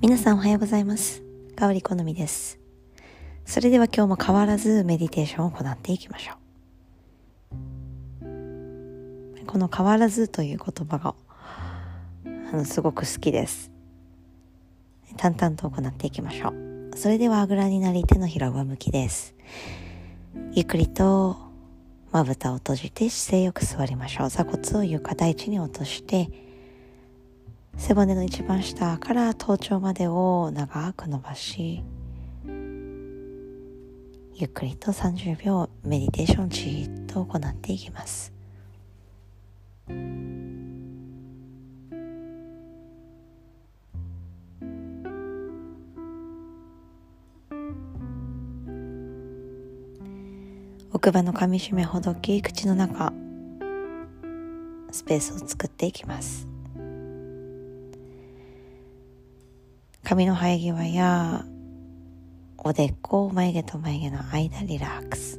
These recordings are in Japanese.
皆さんおはようございます。香り好みです。それでは今日も変わらずメディテーションを行っていきましょう。この変わらずという言葉があのすごく好きです。淡々と行っていきましょう。それではあぐらになり手のひら上向きです。ゆっくりとまぶたを閉じて姿勢よく座りましょう。座骨を床台地に落として背骨の一番下から頭頂までを長く伸ばしゆっくりと30秒メディテーションじっと行っていきます。奥歯の噛みしめほどき口の中スペースを作っていきます。髪の生え際やおでこ眉毛と眉毛の間リラックス。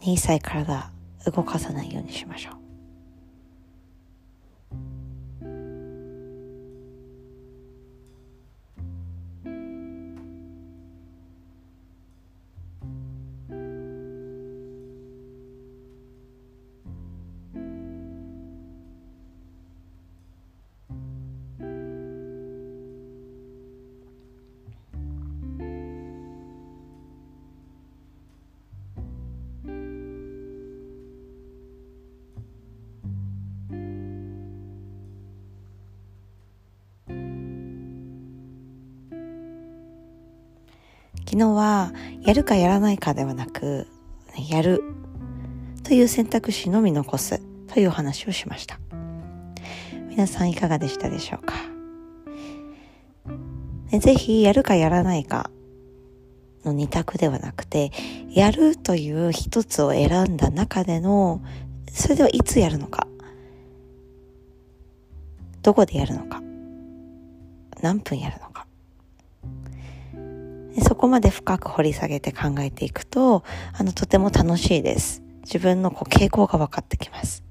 2歳体動かさないようにしましょう。昨日はやるかやらないかではなく、やる。という選択肢のみ残すというお話をしました。皆さんいかがでしたでしょうか？ぜひやるかやらないかの二択ではなくて、やるという一つを選んだ中での、それではいつやるのか、どこでやるのか、何分やるのか、そこまで深く掘り下げて考えていくと、あの、とても楽しいです。自分のこう傾向が分かってきます。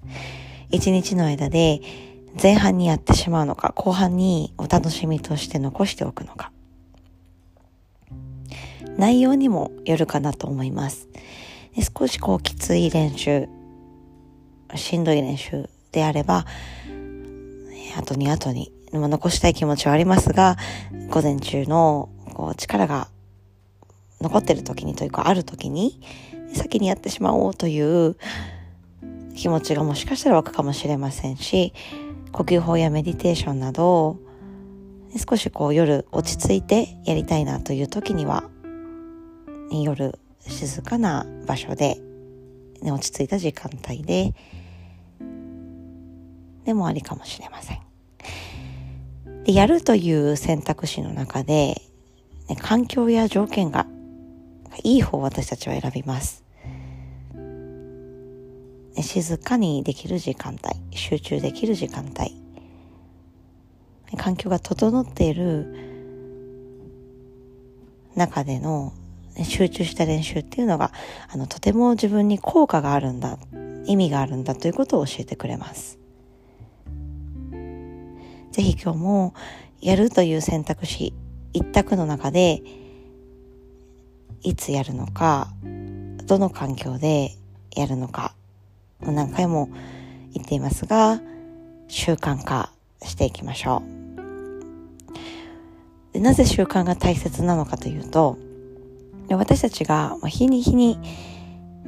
一日の間で前半にやってしまうのか、後半にお楽しみとして残しておくのか。内容にもよるかなと思います。少しこうきつい練習、しんどい練習であれば、後に後に、残したい気持ちはありますが、午前中のこう力が残ってる時にというかある時に先にやってしまおうという気持ちがもしかしたら湧くかもしれませんし呼吸法やメディテーションなど少しこう夜落ち着いてやりたいなという時には夜静かな場所で、ね、落ち着いた時間帯ででもありかもしれません。でやるという選択肢の中で、ね、環境や条件がいい方を私たちは選びます。静かにできる時間帯、集中できる時間帯、環境が整っている中での集中した練習っていうのが、あの、とても自分に効果があるんだ、意味があるんだということを教えてくれます。ぜひ今日もやるという選択肢一択の中でいつやるのか、どの環境でやるのか、何回も言っていますが、習慣化していきましょう。なぜ習慣が大切なのかというと、私たちが日に日に、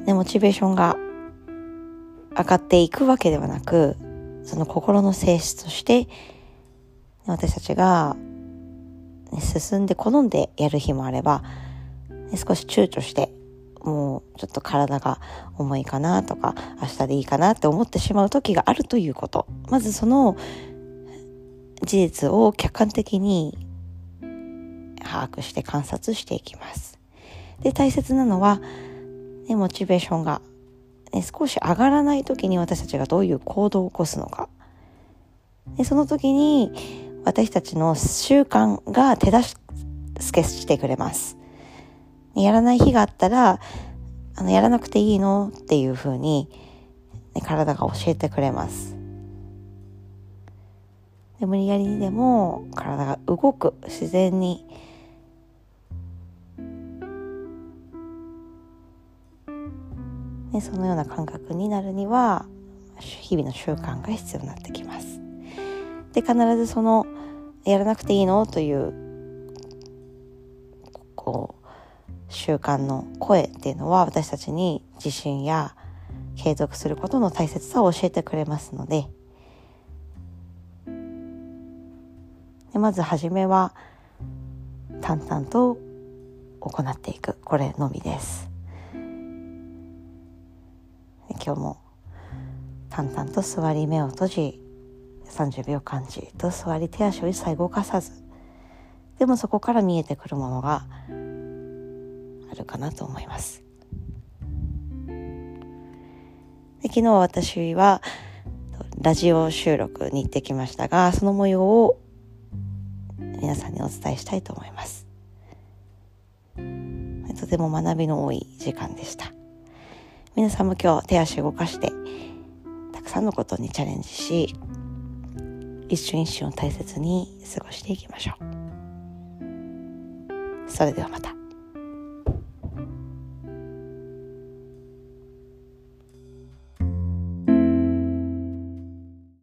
ね、モチベーションが上がっていくわけではなく、その心の性質として、私たちが、進んで好んでやる日もあれば、少し躊躇して、もうちょっと体が重いかなとか、明日でいいかなって思ってしまう時があるということ。まずその事実を客観的に把握して観察していきます。で、大切なのは、ね、モチベーションが、ね、少し上がらない時に私たちがどういう行動を起こすのか。でその時に私たちの習慣が手助けしてくれます。やらない日があったら、あの、やらなくていいのっていうふうに、ね、体が教えてくれます。で無理やりにでも体が動く自然にね、そのような感覚になるには日々の習慣が必要になってきます。で必ずそのやらなくていいのというこう習慣の声っていうのは私たちに自信や継続することの大切さを教えてくれますので。でまず初めは淡々と行っていく。これのみです。今日も淡々と座り目を閉じ30秒間じっと座り手足を一切動かさず。でもそこから見えてくるものがるかなと思います。で昨日私はラジオ収録に行ってきましたがその模様を皆さんにお伝えしたいと思います。とても学びの多い時間でした。皆さんも今日手足動かしてたくさんのことにチャレンジし一瞬一瞬を大切に過ごしていきましょう。それではまた。